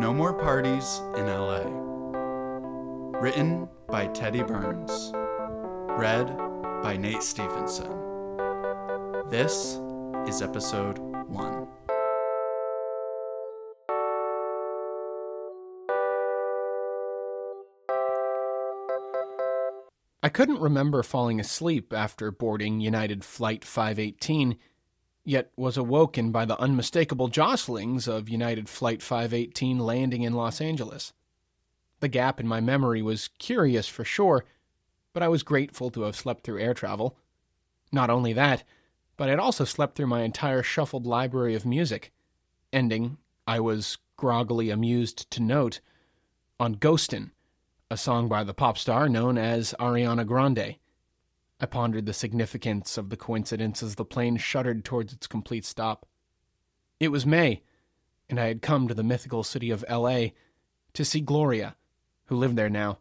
No More Parties in LA. Written by Teddy Burns. Read by Nate Stevenson. This is episode 1. I couldn't remember falling asleep after boarding United Flight 518, yet was awoken by the unmistakable jostlings of United Flight 518 landing in Los Angeles. The gap in my memory was curious for sure, but I was grateful to have slept through air travel. Not only that, but I'd also slept through my entire shuffled library of music, ending, I was groggily amused to note, on Ghostin', a song by the pop star known as Ariana Grande. I pondered the significance of the coincidence as the plane shuddered towards its complete stop. It was May, and I had come to the mythical city of L.A. to see Gloria, who lived there now.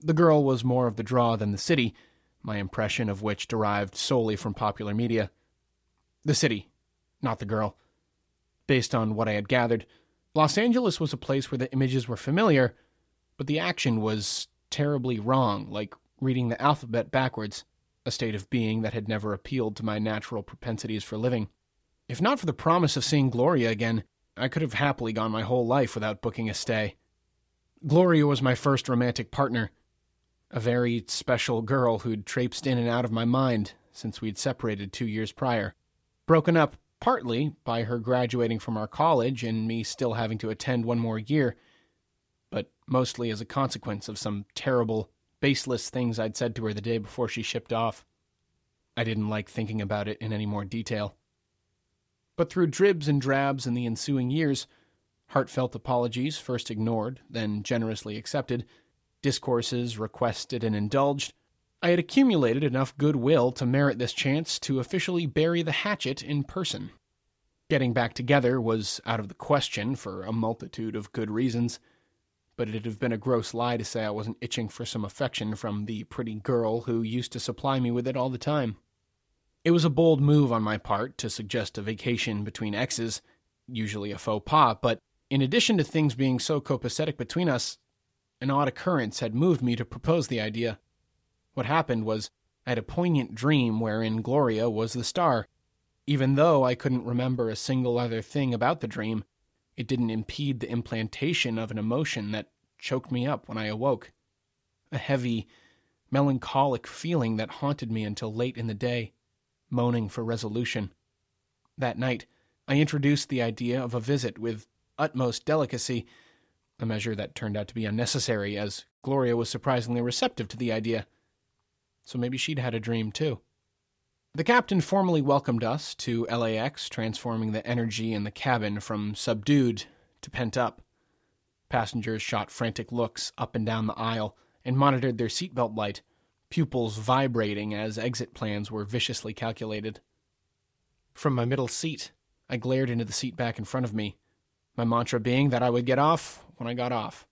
The girl was more of the draw than the city, my impression of which derived solely from popular media. The city, not the girl. Based on what I had gathered, Los Angeles was a place where the images were familiar, but the action was terribly wrong, like reading the alphabet backwards, a state of being that had never appealed to my natural propensities for living. If not for the promise of seeing Gloria again, I could have happily gone my whole life without booking a stay. Gloria was my first romantic partner, a very special girl who'd traipsed in and out of my mind since we'd separated two years prior. Broken up partly by her graduating from our college and me still having to attend one more year, but mostly as a consequence of some terrible, baseless things I'd said to her the day before she shipped off. I didn't like thinking about it in any more detail. But through dribs and drabs in the ensuing years, heartfelt apologies first ignored, then generously accepted, discourses requested and indulged, I had accumulated enough goodwill to merit this chance to officially bury the hatchet in person. Getting back together was out of the question for a multitude of good reasons, but it'd have been a gross lie to say I wasn't itching for some affection from the pretty girl who used to supply me with it all the time. It was a bold move on my part to suggest a vacation between exes, usually a faux pas, but in addition to things being so copacetic between us, an odd occurrence had moved me to propose the idea. What happened was I had a poignant dream wherein Gloria was the star. Even though I couldn't remember a single other thing about the dream, it didn't impede the implantation of an emotion that choked me up when I awoke. A heavy, melancholic feeling that haunted me until late in the day, moaning for resolution. That night, I introduced the idea of a visit with utmost delicacy, a measure that turned out to be unnecessary, as Gloria was surprisingly receptive to the idea. So maybe she'd had a dream too. The captain formally welcomed us to LAX, transforming the energy in the cabin from subdued to pent up. Passengers shot frantic looks up and down the aisle and monitored their seatbelt light, pupils vibrating as exit plans were viciously calculated. From my middle seat, I glared into the seat back in front of me, my mantra being that I would get off when I got off.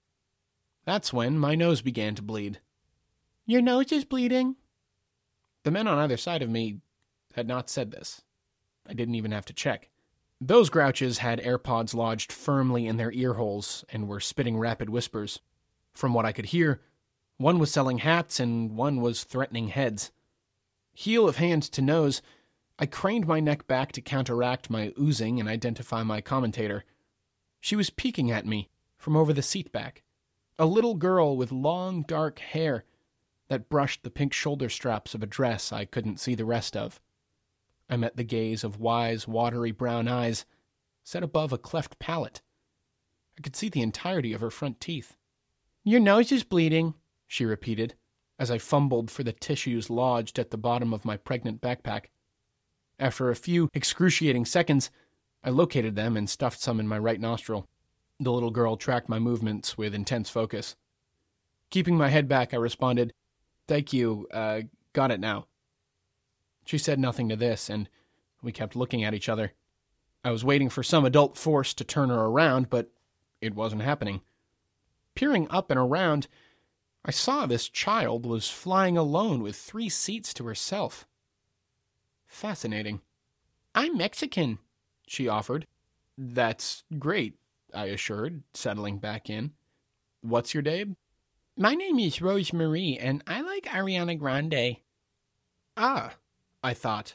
That's when my nose began to bleed. Your nose is bleeding? The men on either side of me had not said this. I didn't even have to check. Those grouches had AirPods lodged firmly in their ear holes and were spitting rapid whispers. From what I could hear, one was selling hats and one was threatening heads. Heel of hand to nose, I craned my neck back to counteract my oozing and identify my commentator. She was peeking at me from over the seat back. A little girl with long, dark hair that brushed the pink shoulder straps of a dress I couldn't see the rest of. I met the gaze of wise, watery brown eyes set above a cleft palate. I could see the entirety of her front teeth. Your nose is bleeding, she repeated, as I fumbled for the tissues lodged at the bottom of my pregnant backpack. After a few excruciating seconds, I located them and stuffed some in my right nostril. The little girl tracked my movements with intense focus. Keeping my head back, I responded, Thank you. Uh, got it now. She said nothing to this, and we kept looking at each other. I was waiting for some adult force to turn her around, but it wasn't happening. Peering up and around, I saw this child was flying alone with three seats to herself. Fascinating. I'm Mexican, she offered. That's great. I assured, settling back in. What's your Dabe? My name is Rose Marie, and I like Ariana Grande. Ah, I thought,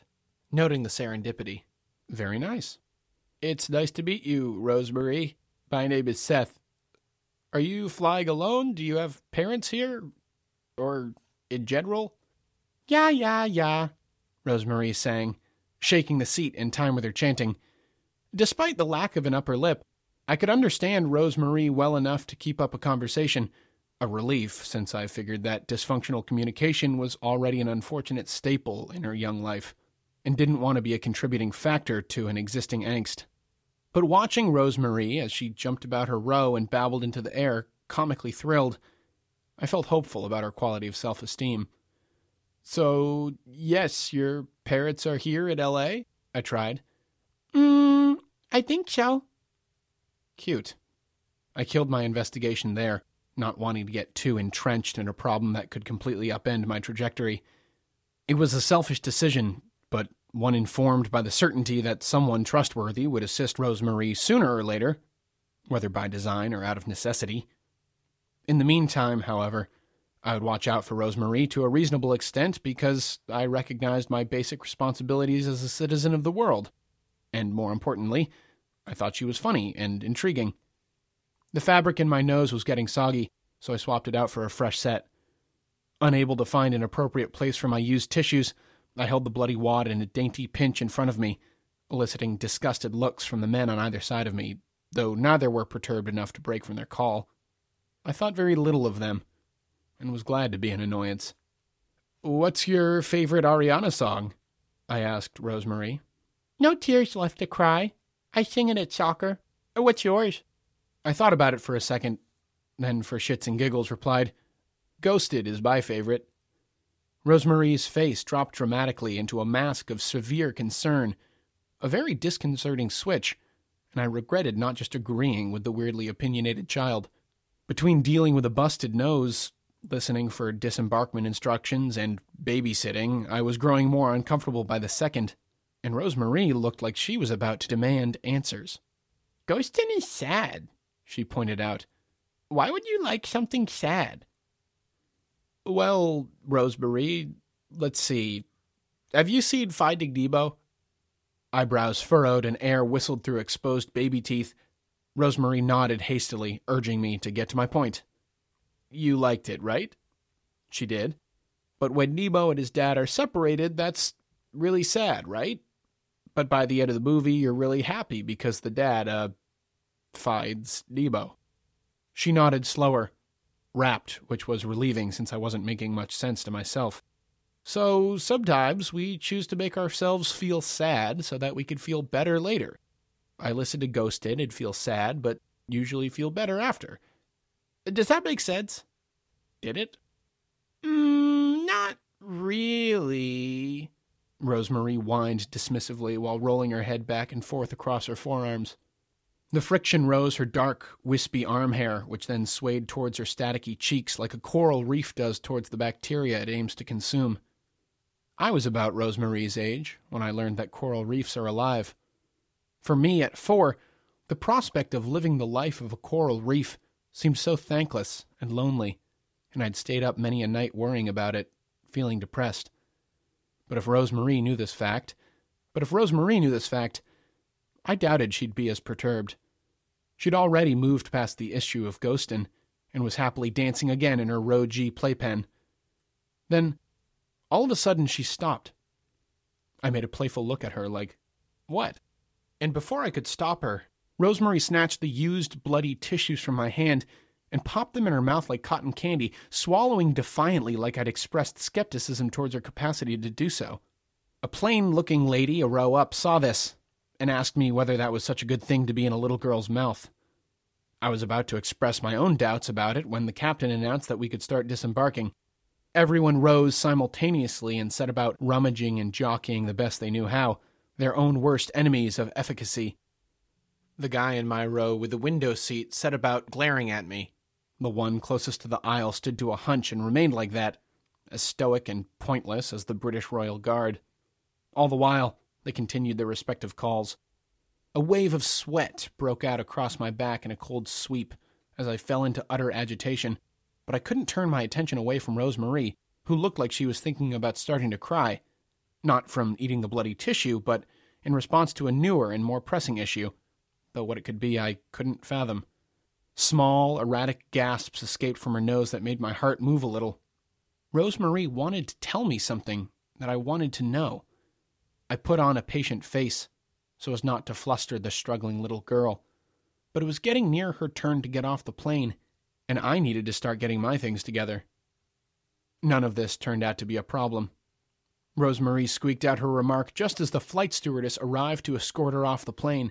noting the serendipity. Very nice. It's nice to meet you, Rosemary. My name is Seth. Are you flying alone? Do you have parents here? Or in general? Yeah, yeah, yeah, Rosemary sang, shaking the seat in time with her chanting. Despite the lack of an upper lip, I could understand Rosemary well enough to keep up a conversation. A relief, since I figured that dysfunctional communication was already an unfortunate staple in her young life, and didn't want to be a contributing factor to an existing angst. But watching Rosemarie as she jumped about her row and babbled into the air, comically thrilled, I felt hopeful about her quality of self esteem. So, yes, your parents are here at LA? I tried. Mm, I think so. Cute. I killed my investigation there, not wanting to get too entrenched in a problem that could completely upend my trajectory. It was a selfish decision, but one informed by the certainty that someone trustworthy would assist Rosemarie sooner or later, whether by design or out of necessity. In the meantime, however, I would watch out for Rosemarie to a reasonable extent because I recognized my basic responsibilities as a citizen of the world. And more importantly, I thought she was funny and intriguing. The fabric in my nose was getting soggy, so I swapped it out for a fresh set. Unable to find an appropriate place for my used tissues, I held the bloody wad in a dainty pinch in front of me, eliciting disgusted looks from the men on either side of me, though neither were perturbed enough to break from their call. I thought very little of them, and was glad to be an annoyance. What's your favorite Ariana song? I asked Rosemary. No tears left to cry. I sing it at soccer. What's yours? I thought about it for a second, then for shits and giggles replied, Ghostin' is my favorite. Rosemarie's face dropped dramatically into a mask of severe concern, a very disconcerting switch, and I regretted not just agreeing with the weirdly opinionated child. Between dealing with a busted nose, listening for disembarkment instructions, and babysitting, I was growing more uncomfortable by the second, and Rosemarie looked like she was about to demand answers. Ghostin is sad, she pointed out. Why would you like something sad? Well, Rosemary, let's see. Have you seen Finding Nemo? Eyebrows furrowed and air whistled through exposed baby teeth. Rosemary nodded hastily, urging me to get to my point. You liked it, right? She did. But when Nemo and his dad are separated, that's really sad, right? But by the end of the movie, you're really happy because the dad, uh, finds Debo. She nodded slower, rapt, which was relieving since I wasn't making much sense to myself. So sometimes we choose to make ourselves feel sad so that we can feel better later. I listened to Ghostin' and feel sad, but usually feel better after. Does that make sense? Did it? Mm, not really. Rosemary whined dismissively while rolling her head back and forth across her forearms. The friction rose her dark, wispy arm hair, which then swayed towards her staticky cheeks like a coral reef does towards the bacteria it aims to consume. I was about Rosemary's age when I learned that coral reefs are alive. For me, at four, the prospect of living the life of a coral reef seemed so thankless and lonely, and I'd stayed up many a night worrying about it, feeling depressed. But if Rosemary knew this fact, but if Rosemary knew this fact, I doubted she'd be as perturbed. She'd already moved past the issue of ghostin' and was happily dancing again in her Row G playpen. Then, all of a sudden, she stopped. I made a playful look at her, like, What? And before I could stop her, Rosemary snatched the used, bloody tissues from my hand and popped them in her mouth like cotton candy, swallowing defiantly like I'd expressed skepticism towards her capacity to do so. A plain looking lady a row up saw this and asked me whether that was such a good thing to be in a little girl's mouth. I was about to express my own doubts about it when the captain announced that we could start disembarking. Everyone rose simultaneously and set about rummaging and jockeying the best they knew how, their own worst enemies of efficacy. The guy in my row with the window seat set about glaring at me. The one closest to the aisle stood to a hunch and remained like that, as stoic and pointless as the British Royal Guard. All the while, they continued their respective calls. A wave of sweat broke out across my back in a cold sweep as I fell into utter agitation, but I couldn't turn my attention away from Rose Marie, who looked like she was thinking about starting to cry. Not from eating the bloody tissue, but in response to a newer and more pressing issue, though what it could be I couldn't fathom. Small, erratic gasps escaped from her nose that made my heart move a little. Rose Marie wanted to tell me something that I wanted to know. I put on a patient face so as not to fluster the struggling little girl, but it was getting near her turn to get off the plane, and I needed to start getting my things together. None of this turned out to be a problem. Rosemarie squeaked out her remark just as the flight stewardess arrived to escort her off the plane.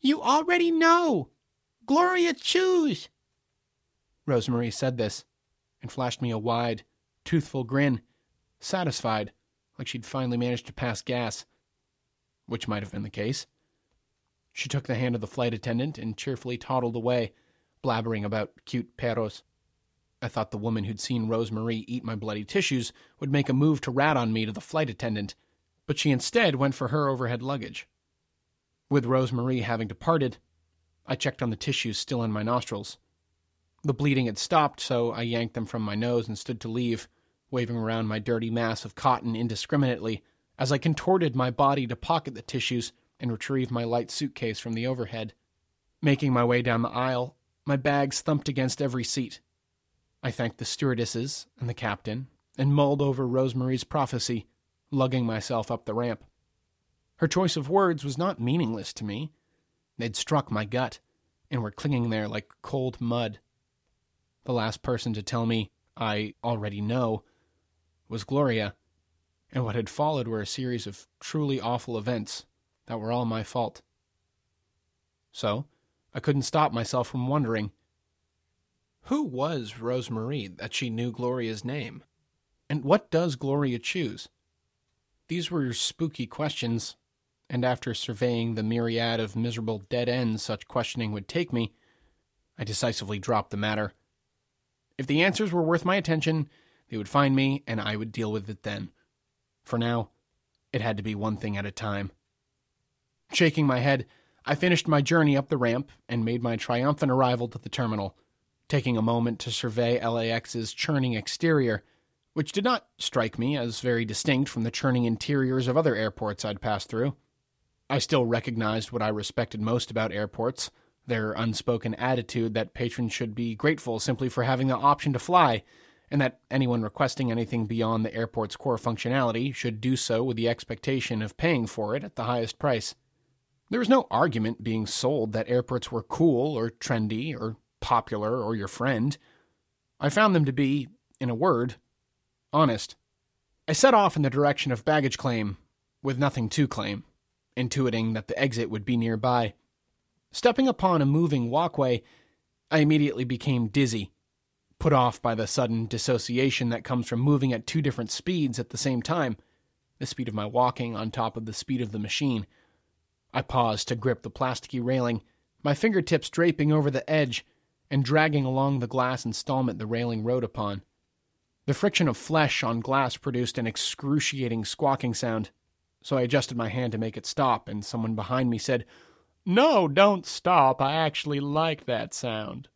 You already know! Gloria Choose! Rosemarie said this and flashed me a wide, toothful grin, satisfied, like she'd finally managed to pass gas, which might have been the case. She took the hand of the flight attendant and cheerfully toddled away, blabbering about cute perros. I thought the woman who'd seen Rose Marie eat my bloody tissues would make a move to rat on me to the flight attendant, but she instead went for her overhead luggage. With Rose Marie having departed, I checked on the tissues still in my nostrils. The bleeding had stopped, so I yanked them from my nose and stood to leave, waving around my dirty mass of cotton indiscriminately as I contorted my body to pocket the tissues and retrieve my light suitcase from the overhead. Making my way down the aisle, my bags thumped against every seat. I thanked the stewardesses and the captain and mulled over Rose Marie's prophecy, lugging myself up the ramp. Her choice of words was not meaningless to me. They'd struck my gut and were clinging there like cold mud. The last person to tell me I already know was Gloria, and what had followed were a series of truly awful events that were all my fault. So, I couldn't stop myself from wondering who was Rose Marie that she knew Gloria's name? And what does Gloria choose? These were spooky questions and after surveying the myriad of miserable dead ends such questioning would take me, I decisively dropped the matter. If the answers were worth my attention, they would find me, and I would deal with it then. For now, it had to be one thing at a time. Shaking my head, I finished my journey up the ramp and made my triumphant arrival to the terminal, taking a moment to survey LAX's churning exterior, which did not strike me as very distinct from the churning interiors of other airports I'd passed through. I still recognized what I respected most about airports their unspoken attitude that patrons should be grateful simply for having the option to fly, and that anyone requesting anything beyond the airport's core functionality should do so with the expectation of paying for it at the highest price. There was no argument being sold that airports were cool or trendy or popular or your friend. I found them to be, in a word, honest. I set off in the direction of baggage claim, with nothing to claim intuiting that the exit would be nearby. Stepping upon a moving walkway, I immediately became dizzy, put off by the sudden dissociation that comes from moving at two different speeds at the same time the speed of my walking on top of the speed of the machine. I paused to grip the plasticky railing, my fingertips draping over the edge and dragging along the glass installment the railing rode upon. The friction of flesh on glass produced an excruciating squawking sound so I adjusted my hand to make it stop, and someone behind me said, No, don't stop. I actually like that sound.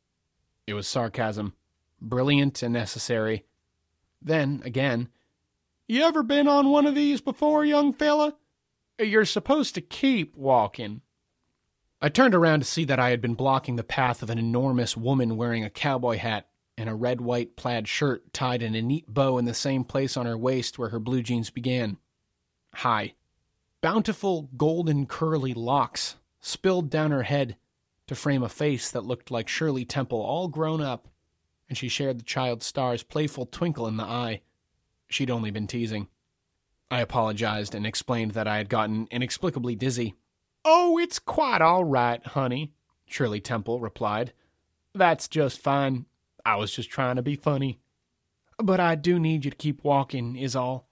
It was sarcasm, brilliant and necessary. Then, again, You ever been on one of these before, young fella? You're supposed to keep walking. I turned around to see that I had been blocking the path of an enormous woman wearing a cowboy hat and a red white plaid shirt tied in a neat bow in the same place on her waist where her blue jeans began high. Bountiful golden curly locks spilled down her head to frame a face that looked like Shirley Temple all grown up, and she shared the child star's playful twinkle in the eye. She'd only been teasing. I apologized and explained that I had gotten inexplicably dizzy. Oh, it's quite all right, honey, Shirley Temple replied. That's just fine. I was just trying to be funny. But I do need you to keep walking, is all.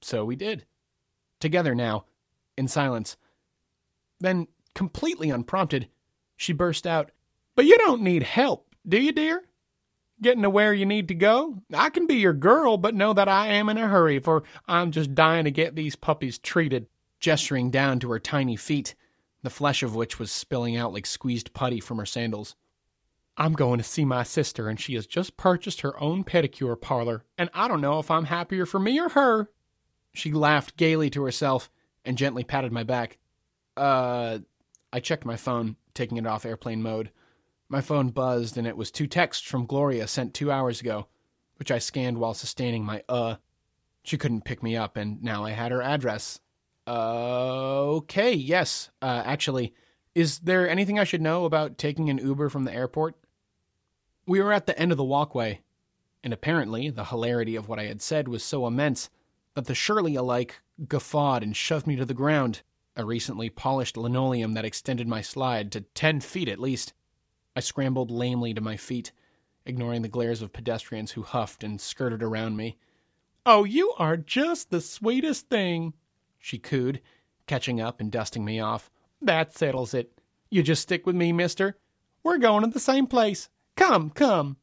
So we did together now, in silence. Then, completely unprompted, she burst out, But you don't need help, do you, dear? Getting to where you need to go? I can be your girl, but know that I am in a hurry, for I'm just dying to get these puppies treated. Gesturing down to her tiny feet, the flesh of which was spilling out like squeezed putty from her sandals. I'm going to see my sister, and she has just purchased her own pedicure parlor, and I don't know if I'm happier for me or her. She laughed gaily to herself and gently patted my back. Uh, I checked my phone, taking it off airplane mode. My phone buzzed, and it was two texts from Gloria sent two hours ago, which I scanned while sustaining my uh. She couldn't pick me up, and now I had her address. Okay, yes. Uh, actually, is there anything I should know about taking an Uber from the airport? We were at the end of the walkway, and apparently the hilarity of what I had said was so immense that the Shirley alike guffawed and shoved me to the ground, a recently polished linoleum that extended my slide to ten feet at least. I scrambled lamely to my feet, ignoring the glares of pedestrians who huffed and skirted around me. Oh, you are just the sweetest thing, she cooed, catching up and dusting me off. That settles it. You just stick with me, mister. We're going to the same place. Come, come.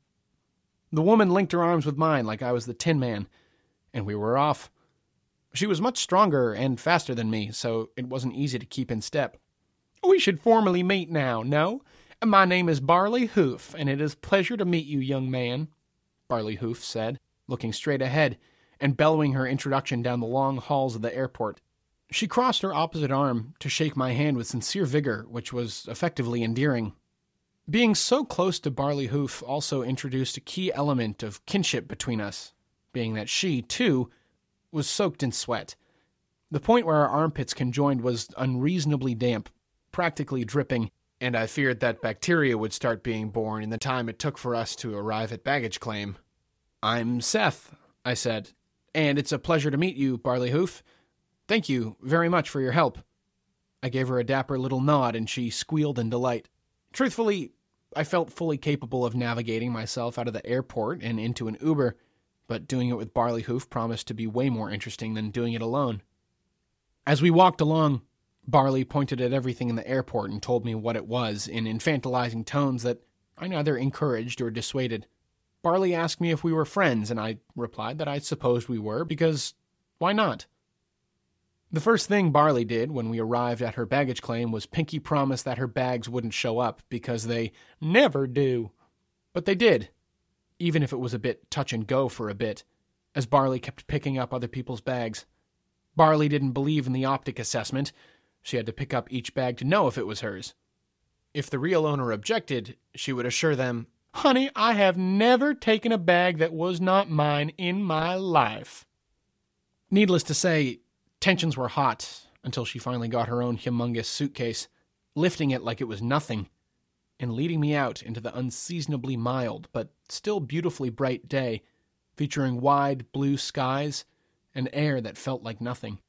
The woman linked her arms with mine like I was the Tin Man, and we were off. She was much stronger and faster than me, so it wasn't easy to keep in step. We should formally meet now, no? My name is Barley Hoof, and it is pleasure to meet you, young man, Barley Hoof said, looking straight ahead and bellowing her introduction down the long halls of the airport. She crossed her opposite arm to shake my hand with sincere vigor, which was effectively endearing. Being so close to Barley Hoof also introduced a key element of kinship between us, being that she, too, was soaked in sweat. The point where our armpits conjoined was unreasonably damp, practically dripping, and I feared that bacteria would start being born in the time it took for us to arrive at baggage claim. I'm Seth, I said, and it's a pleasure to meet you, Barley Hoof. Thank you very much for your help. I gave her a dapper little nod, and she squealed in delight. Truthfully, I felt fully capable of navigating myself out of the airport and into an Uber, but doing it with Barley Hoof promised to be way more interesting than doing it alone. As we walked along, Barley pointed at everything in the airport and told me what it was in infantilizing tones that I neither encouraged or dissuaded. Barley asked me if we were friends, and I replied that I supposed we were, because why not? The first thing Barley did when we arrived at her baggage claim was Pinky promise that her bags wouldn't show up because they never do. But they did, even if it was a bit touch and go for a bit, as Barley kept picking up other people's bags. Barley didn't believe in the optic assessment. She had to pick up each bag to know if it was hers. If the real owner objected, she would assure them, Honey, I have never taken a bag that was not mine in my life. Needless to say, tensions were hot until she finally got her own humongous suitcase, lifting it like it was nothing and leading me out into the unseasonably mild but still beautifully bright day, featuring wide blue skies and air that felt like nothing.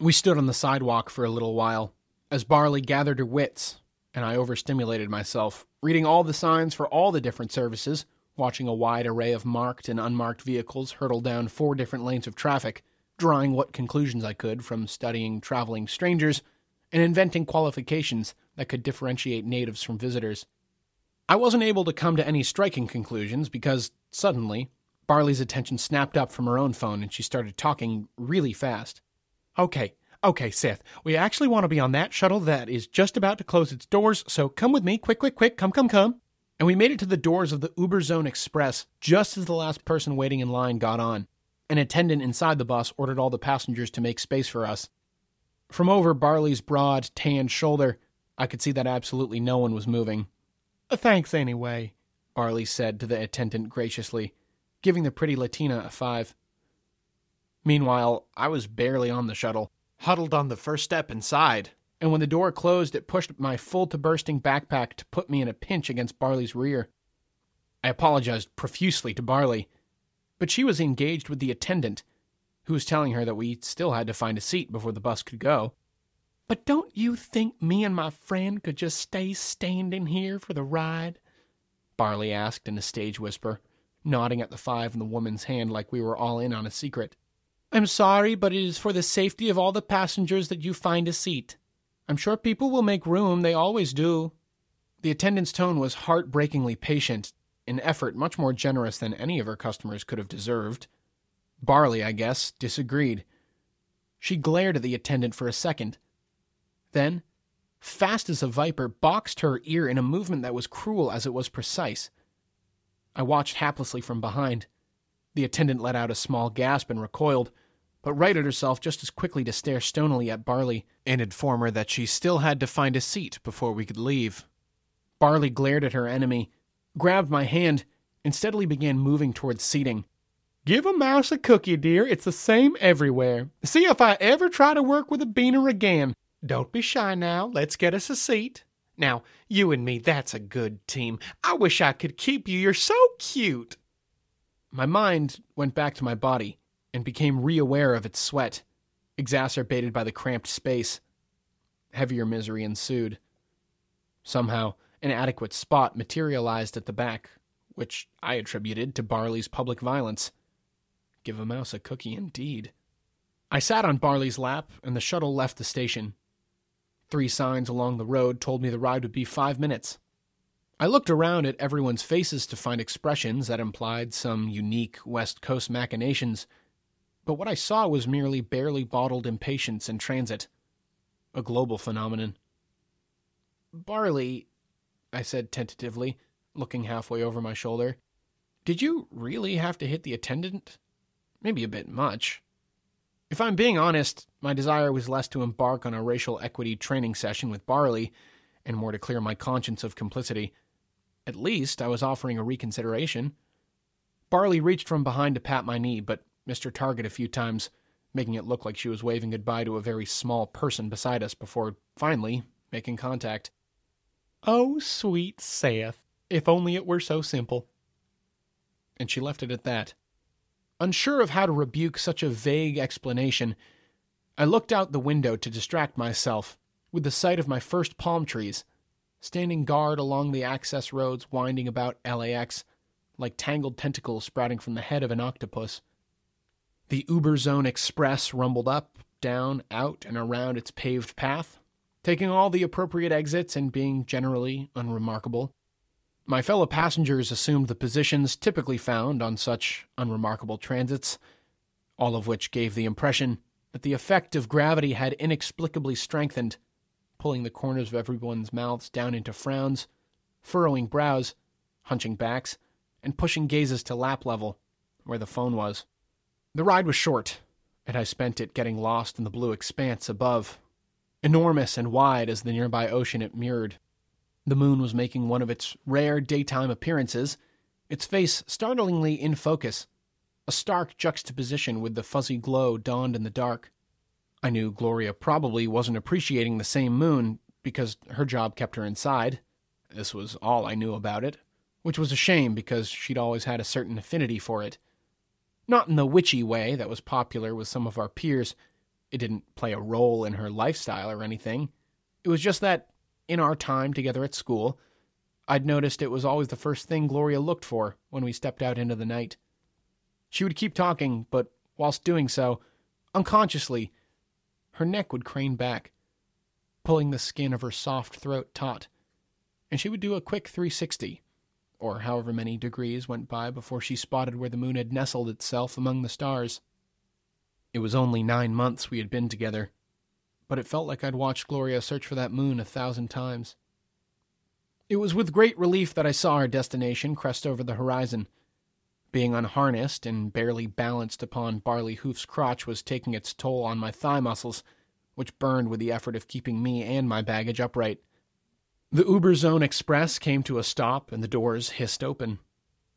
We stood on the sidewalk for a little while as Barley gathered her wits, and I overstimulated myself, reading all the signs for all the different services, watching a wide array of marked and unmarked vehicles hurtle down four different lanes of traffic, drawing what conclusions I could from studying traveling strangers and inventing qualifications that could differentiate natives from visitors. I wasn't able to come to any striking conclusions because, suddenly, Barley's attention snapped up from her own phone and she started talking really fast. Okay, okay, Seth, we actually want to be on that shuttle that is just about to close its doors, so come with me, quick, quick, quick, come, come, come. And we made it to the doors of the Uber Zone Express just as the last person waiting in line got on. An attendant inside the bus ordered all the passengers to make space for us. From over Barley's broad, tanned shoulder, I could see that absolutely no one was moving. Uh, thanks anyway, Barley said to the attendant graciously, giving the pretty Latina a five. Meanwhile, I was barely on the shuttle, huddled on the first step inside, and when the door closed, it pushed my full to bursting backpack to put me in a pinch against Barley's rear. I apologized profusely to Barley, but she was engaged with the attendant, who was telling her that we still had to find a seat before the bus could go. But don't you think me and my friend could just stay standing here for the ride? Barley asked in a stage whisper, nodding at the five in the woman's hand like we were all in on a secret. I'm sorry, but it is for the safety of all the passengers that you find a seat. I'm sure people will make room, they always do. The attendant's tone was heartbreakingly patient, an effort much more generous than any of her customers could have deserved. Barley, I guess, disagreed. She glared at the attendant for a second. Then, fast as a viper, boxed her ear in a movement that was cruel as it was precise. I watched haplessly from behind. The attendant let out a small gasp and recoiled, but righted herself just as quickly to stare stonily at Barley and inform her that she still had to find a seat before we could leave. Barley glared at her enemy, grabbed my hand, and steadily began moving towards seating. Give a mouse a cookie, dear. It's the same everywhere. See if I ever try to work with a beaner again. Don't be shy now. Let's get us a seat. Now, you and me, that's a good team. I wish I could keep you. You're so cute. My mind went back to my body and became reaware of its sweat, exacerbated by the cramped space. Heavier misery ensued. Somehow, an adequate spot materialized at the back, which I attributed to Barley's public violence. Give a mouse a cookie, indeed. I sat on Barley's lap, and the shuttle left the station. Three signs along the road told me the ride would be five minutes. I looked around at everyone's faces to find expressions that implied some unique West Coast machinations, but what I saw was merely barely bottled impatience in transit. A global phenomenon. Barley, I said tentatively, looking halfway over my shoulder, did you really have to hit the attendant? Maybe a bit much. If I'm being honest, my desire was less to embark on a racial equity training session with Barley and more to clear my conscience of complicity. At least I was offering a reconsideration. Barley reached from behind to pat my knee, but missed her target a few times, making it look like she was waving goodbye to a very small person beside us before finally making contact. Oh, sweet Seth, if only it were so simple. And she left it at that. Unsure of how to rebuke such a vague explanation, I looked out the window to distract myself with the sight of my first palm trees, standing guard along the access roads winding about LAX, like tangled tentacles sprouting from the head of an octopus. The Uberzone Express rumbled up, down, out, and around its paved path, taking all the appropriate exits and being generally unremarkable. My fellow passengers assumed the positions typically found on such unremarkable transits, all of which gave the impression that the effect of gravity had inexplicably strengthened, pulling the corners of everyone's mouths down into frowns, furrowing brows, hunching backs, and pushing gazes to lap level, where the phone was. The ride was short, and I spent it getting lost in the blue expanse above, enormous and wide as the nearby ocean it mirrored. The moon was making one of its rare daytime appearances, its face startlingly in focus, a stark juxtaposition with the fuzzy glow dawned in the dark. I knew Gloria probably wasn't appreciating the same moon because her job kept her inside. This was all I knew about it, which was a shame because she'd always had a certain affinity for it. Not in the witchy way that was popular with some of our peers. It didn't play a role in her lifestyle or anything. It was just that in our time together at school, I'd noticed it was always the first thing Gloria looked for when we stepped out into the night. She would keep talking, but whilst doing so, unconsciously, her neck would crane back, pulling the skin of her soft throat taut, and she would do a quick 360, or however many degrees went by before she spotted where the moon had nestled itself among the stars. It was only nine months we had been together, but it felt like I'd watched Gloria search for that moon a thousand times. It was with great relief that I saw our destination crest over the horizon. Being unharnessed and barely balanced upon Barley Hoof's crotch was taking its toll on my thigh muscles, which burned with the effort of keeping me and my baggage upright. The Uberzone Express came to a stop and the doors hissed open.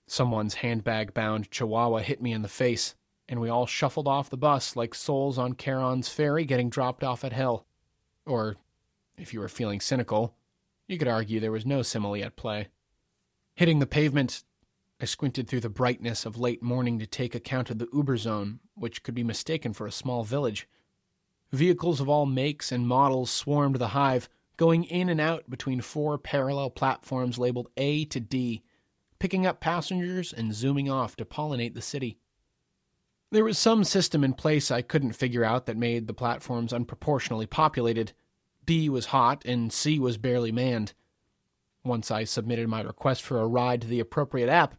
Someone's handbag bound chihuahua hit me in the face and we all shuffled off the bus like souls on Charon's ferry getting dropped off at hell. Or, if you were feeling cynical, you could argue there was no simile at play. Hitting the pavement, I squinted through the brightness of late morning to take account of the Uber zone, which could be mistaken for a small village. Vehicles of all makes and models swarmed the hive, going in and out between four parallel platforms labeled A to D, picking up passengers and zooming off to pollinate the city. There was some system in place I couldn't figure out that made the platforms unproportionally populated. B was hot and C was barely manned. Once I submitted my request for a ride to the appropriate app,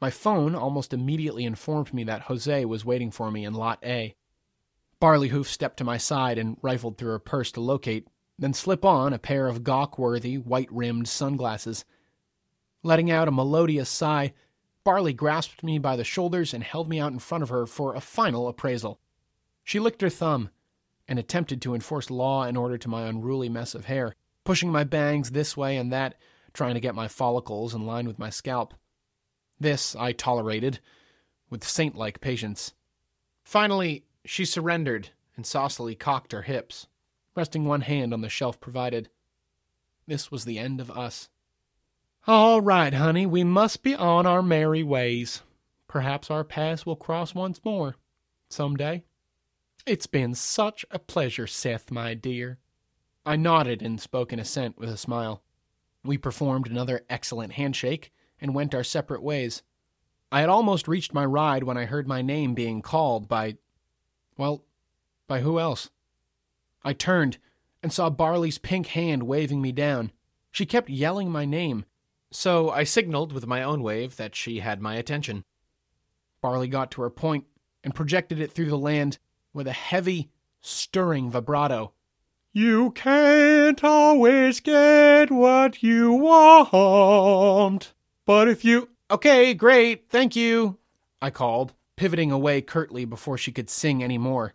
my phone almost immediately informed me that Jose was waiting for me in Lot A. Barleyhoof stepped to my side and rifled through her purse to locate, then slip on a pair of gawk-worthy, white-rimmed sunglasses. Letting out a melodious sigh, Barley grasped me by the shoulders and held me out in front of her for a final appraisal. She licked her thumb and attempted to enforce law and order to my unruly mess of hair, pushing my bangs this way and that, trying to get my follicles in line with my scalp. This I tolerated with saint like patience. Finally, she surrendered and saucily cocked her hips, resting one hand on the shelf provided. This was the end of us. All right, honey, we must be on our merry ways. Perhaps our paths will cross once more, some day. It's been such a pleasure, Seth, my dear. I nodded and spoke in assent with a smile. We performed another excellent handshake and went our separate ways. I had almost reached my ride when I heard my name being called by. well, by who else? I turned and saw Barley's pink hand waving me down. She kept yelling my name, so I signaled with my own wave that she had my attention. Barley got to her point and projected it through the land with a heavy, stirring vibrato. You can't always get what you want, but if you. Okay, great, thank you, I called, pivoting away curtly before she could sing any more.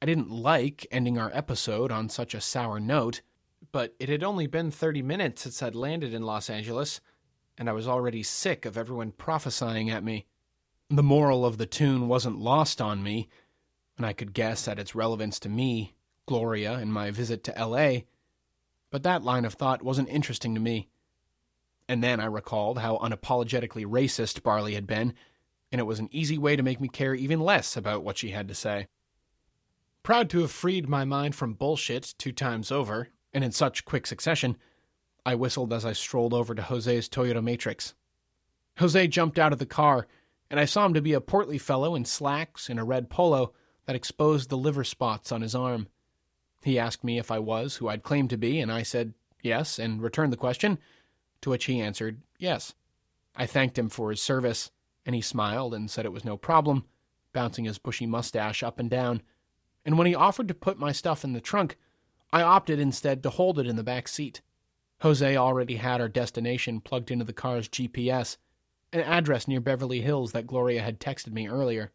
I didn't like ending our episode on such a sour note, but it had only been 30 minutes since I'd landed in Los Angeles, and I was already sick of everyone prophesying at me. The moral of the tune wasn't lost on me, and I could guess at its relevance to me, Gloria, and my visit to L.A., but that line of thought wasn't interesting to me. And then I recalled how unapologetically racist Barley had been, and it was an easy way to make me care even less about what she had to say. Proud to have freed my mind from bullshit two times over, and in such quick succession, I whistled as I strolled over to Jose's Toyota Matrix. Jose jumped out of the car, and I saw him to be a portly fellow in slacks and a red polo that exposed the liver spots on his arm. He asked me if I was who I'd claimed to be, and I said yes, and returned the question, to which he answered yes. I thanked him for his service, and he smiled and said it was no problem, bouncing his bushy mustache up and down. And when he offered to put my stuff in the trunk, I opted instead to hold it in the back seat. Jose already had our destination plugged into the car's GPS, an address near Beverly Hills that Gloria had texted me earlier.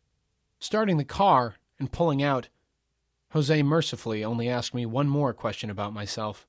Starting the car and pulling out, Jose mercifully only asked me one more question about myself.